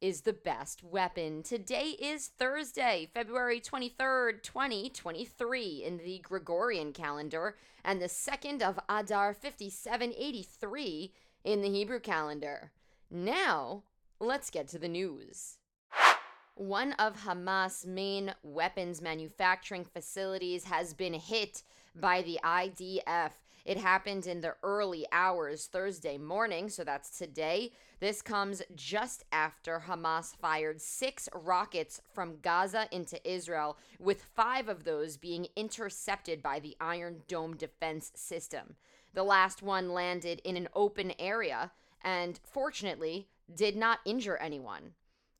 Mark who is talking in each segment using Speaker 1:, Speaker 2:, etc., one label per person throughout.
Speaker 1: is the best weapon. Today is Thursday, February 23rd, 2023, in the Gregorian calendar, and the 2nd of Adar 5783 in the Hebrew calendar. Now, let's get to the news. One of Hamas' main weapons manufacturing facilities has been hit by the IDF. It happened in the early hours Thursday morning, so that's today. This comes just after Hamas fired six rockets from Gaza into Israel, with five of those being intercepted by the Iron Dome defense system. The last one landed in an open area and, fortunately, did not injure anyone.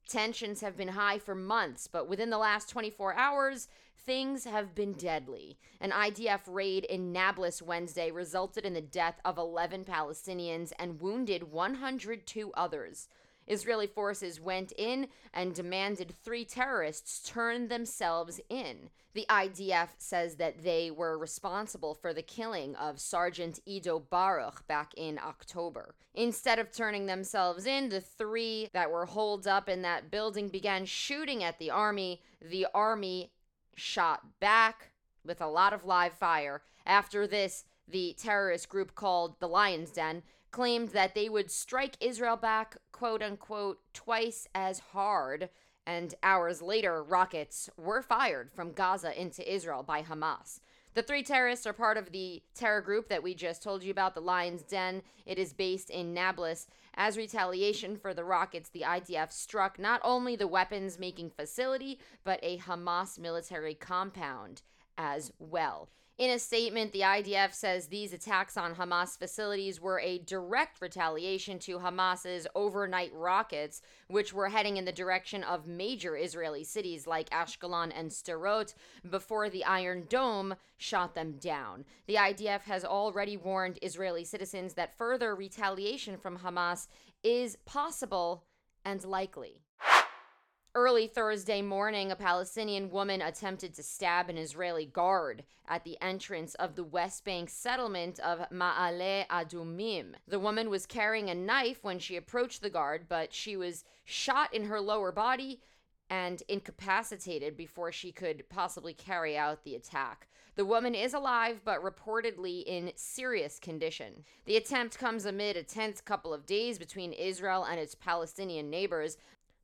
Speaker 1: Tensions have been high for months, but within the last 24 hours, things have been deadly. An IDF raid in Nablus Wednesday resulted in the death of 11 Palestinians and wounded 102 others. Israeli forces went in and demanded three terrorists turn themselves in. The IDF says that they were responsible for the killing of Sergeant Ido Baruch back in October. Instead of turning themselves in, the three that were holed up in that building began shooting at the army. The army shot back with a lot of live fire. After this, the terrorist group called the Lion's Den claimed that they would strike Israel back, quote unquote, twice as hard. And hours later, rockets were fired from Gaza into Israel by Hamas. The three terrorists are part of the terror group that we just told you about, the Lion's Den. It is based in Nablus. As retaliation for the rockets, the IDF struck not only the weapons making facility, but a Hamas military compound as well. In a statement, the IDF says these attacks on Hamas facilities were a direct retaliation to Hamas's overnight rockets, which were heading in the direction of major Israeli cities like Ashkelon and Sderot before the Iron Dome shot them down. The IDF has already warned Israeli citizens that further retaliation from Hamas is possible and likely. Early Thursday morning, a Palestinian woman attempted to stab an Israeli guard at the entrance of the West Bank settlement of Ma'ale Adumim. The woman was carrying a knife when she approached the guard, but she was shot in her lower body and incapacitated before she could possibly carry out the attack. The woman is alive, but reportedly in serious condition. The attempt comes amid a tense couple of days between Israel and its Palestinian neighbors,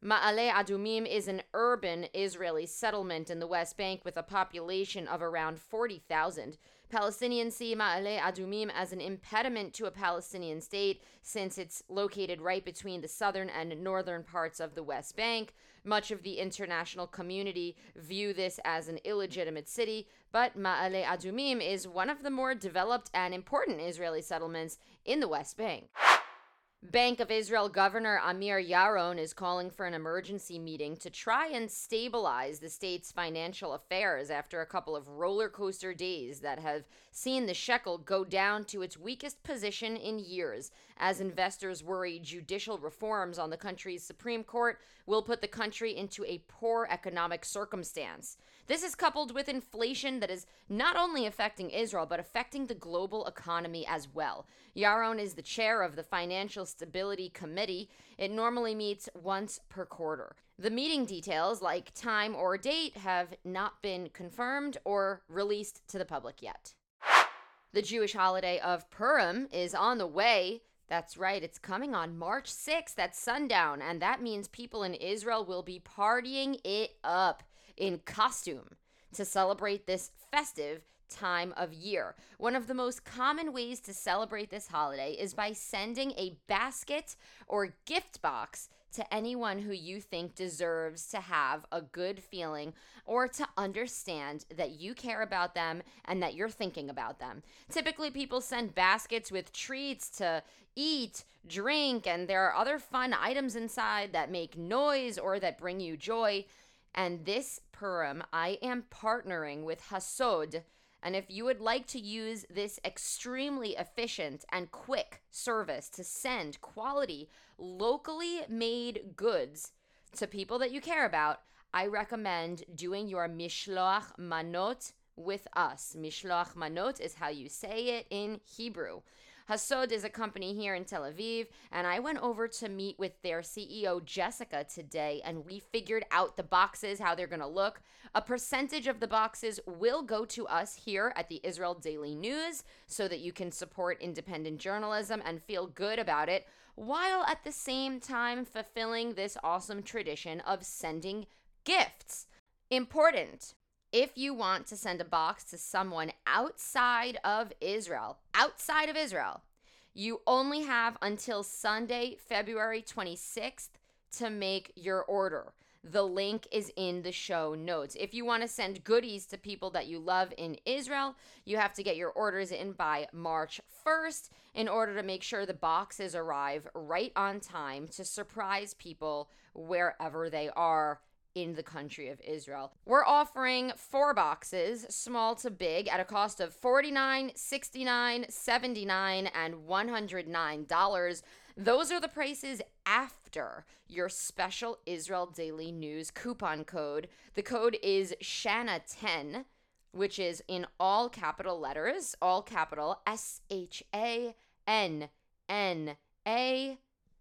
Speaker 1: Ma'ale Adumim is an urban Israeli settlement in the West Bank with a population of around 40,000. Palestinians see Ma'ale Adumim as an impediment to a Palestinian state since it's located right between the southern and northern parts of the West Bank. Much of the international community view this as an illegitimate city, but Ma'ale Adumim is one of the more developed and important Israeli settlements in the West Bank. Bank of Israel Governor Amir Yaron is calling for an emergency meeting to try and stabilize the state's financial affairs after a couple of roller coaster days that have seen the shekel go down to its weakest position in years as investors worry judicial reforms on the country's Supreme Court will put the country into a poor economic circumstance. This is coupled with inflation that is not only affecting Israel, but affecting the global economy as well. Yaron is the chair of the Financial Stability Committee. It normally meets once per quarter. The meeting details, like time or date, have not been confirmed or released to the public yet. The Jewish holiday of Purim is on the way. That's right, it's coming on March 6th at sundown, and that means people in Israel will be partying it up in costume to celebrate this festive time of year. One of the most common ways to celebrate this holiday is by sending a basket or gift box to anyone who you think deserves to have a good feeling or to understand that you care about them and that you're thinking about them. Typically, people send baskets with treats to eat, drink, and there are other fun items inside that make noise or that bring you joy. And this Purim, I am partnering with Hasod. And if you would like to use this extremely efficient and quick service to send quality, locally made goods to people that you care about, I recommend doing your Mishloach Manot with us. Mishloach Manot is how you say it in Hebrew. Hasod is a company here in Tel Aviv, and I went over to meet with their CEO, Jessica, today, and we figured out the boxes, how they're going to look. A percentage of the boxes will go to us here at the Israel Daily News so that you can support independent journalism and feel good about it, while at the same time fulfilling this awesome tradition of sending gifts. Important if you want to send a box to someone outside of Israel, outside of Israel, you only have until Sunday, February 26th to make your order. The link is in the show notes. If you want to send goodies to people that you love in Israel, you have to get your orders in by March 1st in order to make sure the boxes arrive right on time to surprise people wherever they are in the country of Israel. We're offering four boxes, small to big, at a cost of $49, $69, $79, and $109. Those are the prices after your special Israel Daily News coupon code. The code is SHANNA10, which is in all capital letters, all capital S H A N N A,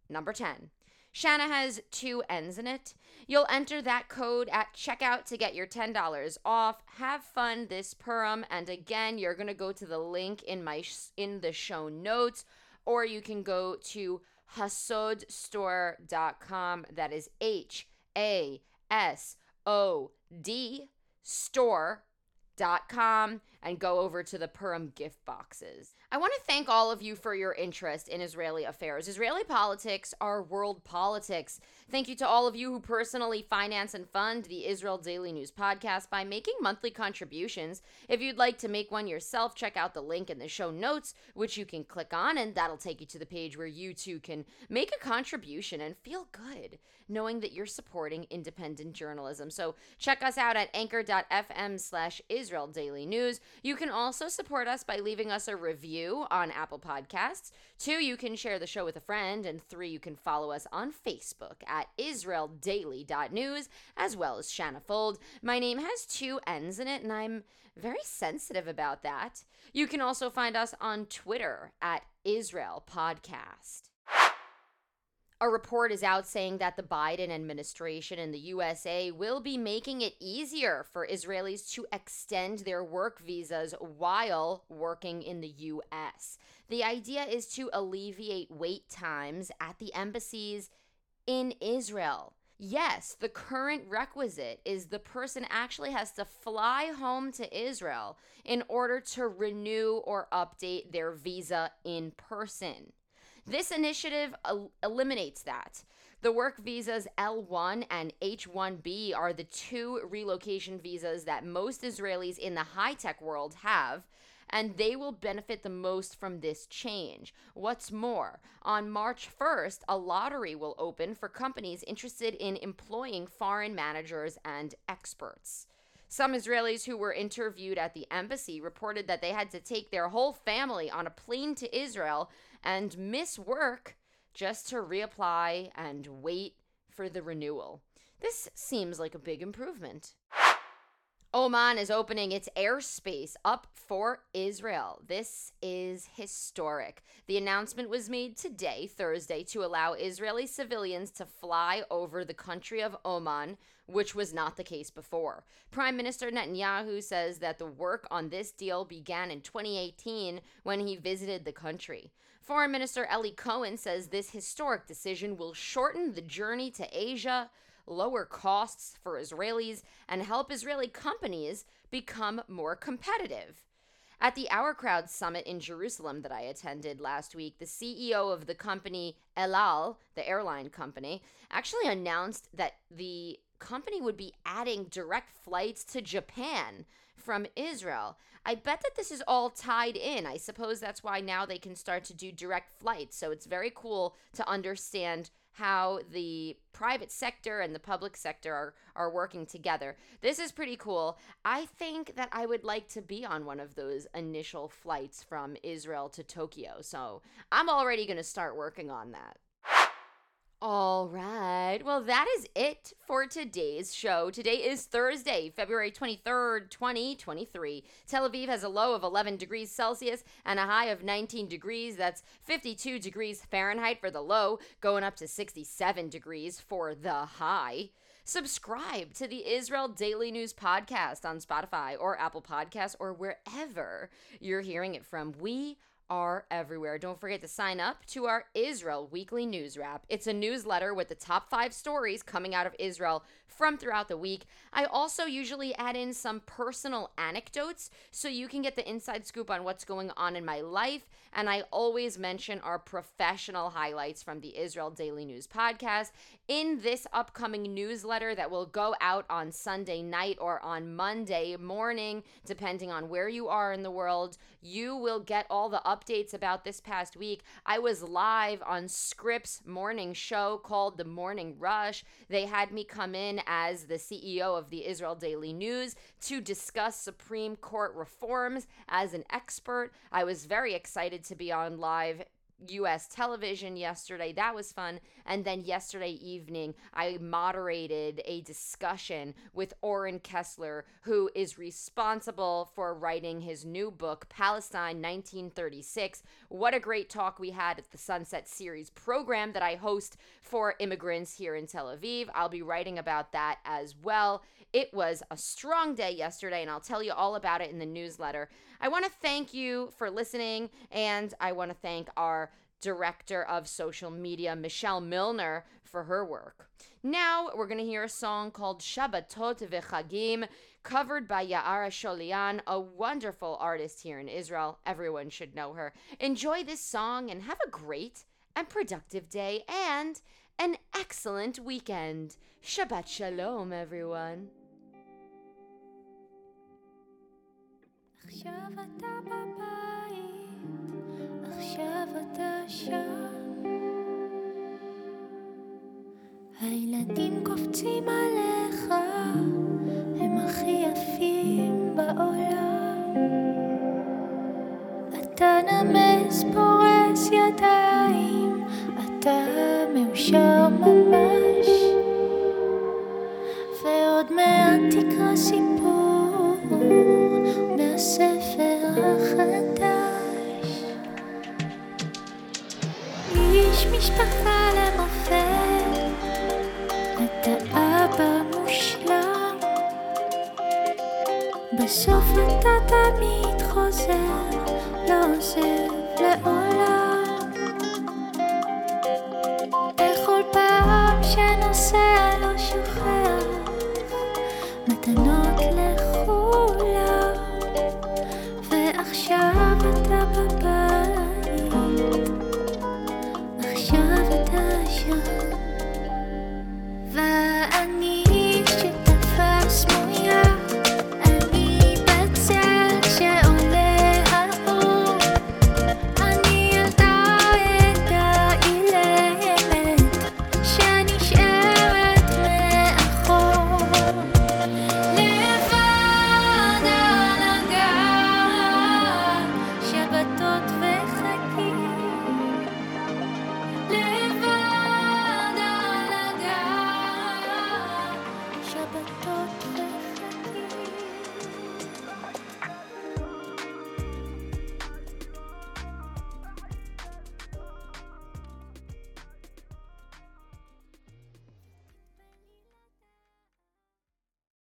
Speaker 1: number 10. Shanna has two N's in it. You'll enter that code at checkout to get your $10 off. Have fun this Purim and again, you're going to go to the link in my in the show notes or you can go to hasodstore.com. That is H A S O D store.com and go over to the Purim gift boxes. I want to thank all of you for your interest in Israeli affairs. Israeli politics are world politics. Thank you to all of you who personally finance and fund the Israel Daily News podcast by making monthly contributions. If you'd like to make one yourself, check out the link in the show notes, which you can click on, and that'll take you to the page where you too can make a contribution and feel good knowing that you're supporting independent journalism. So check us out at anchor.fm slash Israel Daily News. You can also support us by leaving us a review review on Apple Podcasts. Two, you can share the show with a friend. And three, you can follow us on Facebook at IsraelDaily.news as well as Shanna Fold. My name has two N's in it, and I'm very sensitive about that. You can also find us on Twitter at Israel Podcast. A report is out saying that the Biden administration in the USA will be making it easier for Israelis to extend their work visas while working in the US. The idea is to alleviate wait times at the embassies in Israel. Yes, the current requisite is the person actually has to fly home to Israel in order to renew or update their visa in person. This initiative el- eliminates that. The work visas L1 and H1B are the two relocation visas that most Israelis in the high tech world have, and they will benefit the most from this change. What's more, on March 1st, a lottery will open for companies interested in employing foreign managers and experts. Some Israelis who were interviewed at the embassy reported that they had to take their whole family on a plane to Israel and miss work just to reapply and wait for the renewal. This seems like a big improvement. Oman is opening its airspace up for Israel. This is historic. The announcement was made today, Thursday, to allow Israeli civilians to fly over the country of Oman, which was not the case before. Prime Minister Netanyahu says that the work on this deal began in 2018 when he visited the country. Foreign Minister Eli Cohen says this historic decision will shorten the journey to Asia, lower costs for Israelis, and help Israeli companies become more competitive. At the Our Crowd Summit in Jerusalem that I attended last week, the CEO of the company El Al, the airline company, actually announced that the company would be adding direct flights to Japan from Israel. I bet that this is all tied in. I suppose that's why now they can start to do direct flights. So it's very cool to understand how the private sector and the public sector are, are working together. This is pretty cool. I think that I would like to be on one of those initial flights from Israel to Tokyo. So I'm already going to start working on that. All right. Well, that is it for today's show. Today is Thursday, February 23rd, 2023. Tel Aviv has a low of 11 degrees Celsius and a high of 19 degrees. That's 52 degrees Fahrenheit for the low, going up to 67 degrees for the high. Subscribe to the Israel Daily News podcast on Spotify or Apple Podcasts or wherever you're hearing it from. We are everywhere. Don't forget to sign up to our Israel Weekly News Wrap. It's a newsletter with the top five stories coming out of Israel from throughout the week. I also usually add in some personal anecdotes so you can get the inside scoop on what's going on in my life. And I always mention our professional highlights from the Israel Daily News podcast in this upcoming newsletter that will go out on Sunday night or on Monday morning, depending on where you are in the world. You will get all the updates about this past week. I was live on Scripps morning show called The Morning Rush. They had me come in as the CEO of the Israel Daily News to discuss Supreme Court reforms as an expert. I was very excited to be on live US television yesterday. That was fun. And then yesterday evening, I moderated a discussion with Oren Kessler, who is responsible for writing his new book, Palestine 1936. What a great talk we had at the Sunset Series program that I host for immigrants here in Tel Aviv. I'll be writing about that as well. It was a strong day yesterday, and I'll tell you all about it in the newsletter. I want to thank you for listening, and I want to thank our director of social media, Michelle Milner, for her work. Now we're going to hear a song called Shabbatot V'Chagim, covered by Ya'ara Sholian, a wonderful artist here in Israel. Everyone should know her. Enjoy this song and have a great and productive day and an excellent weekend. Shabbat Shalom, everyone. עכשיו אתה בבית, עכשיו אתה שם. הילדים קופצים עליך, הם הכי יפים בעולם. אתה נמס פורס ידיים, אתה מאושר ממש. ועוד מעט תקרא סיפור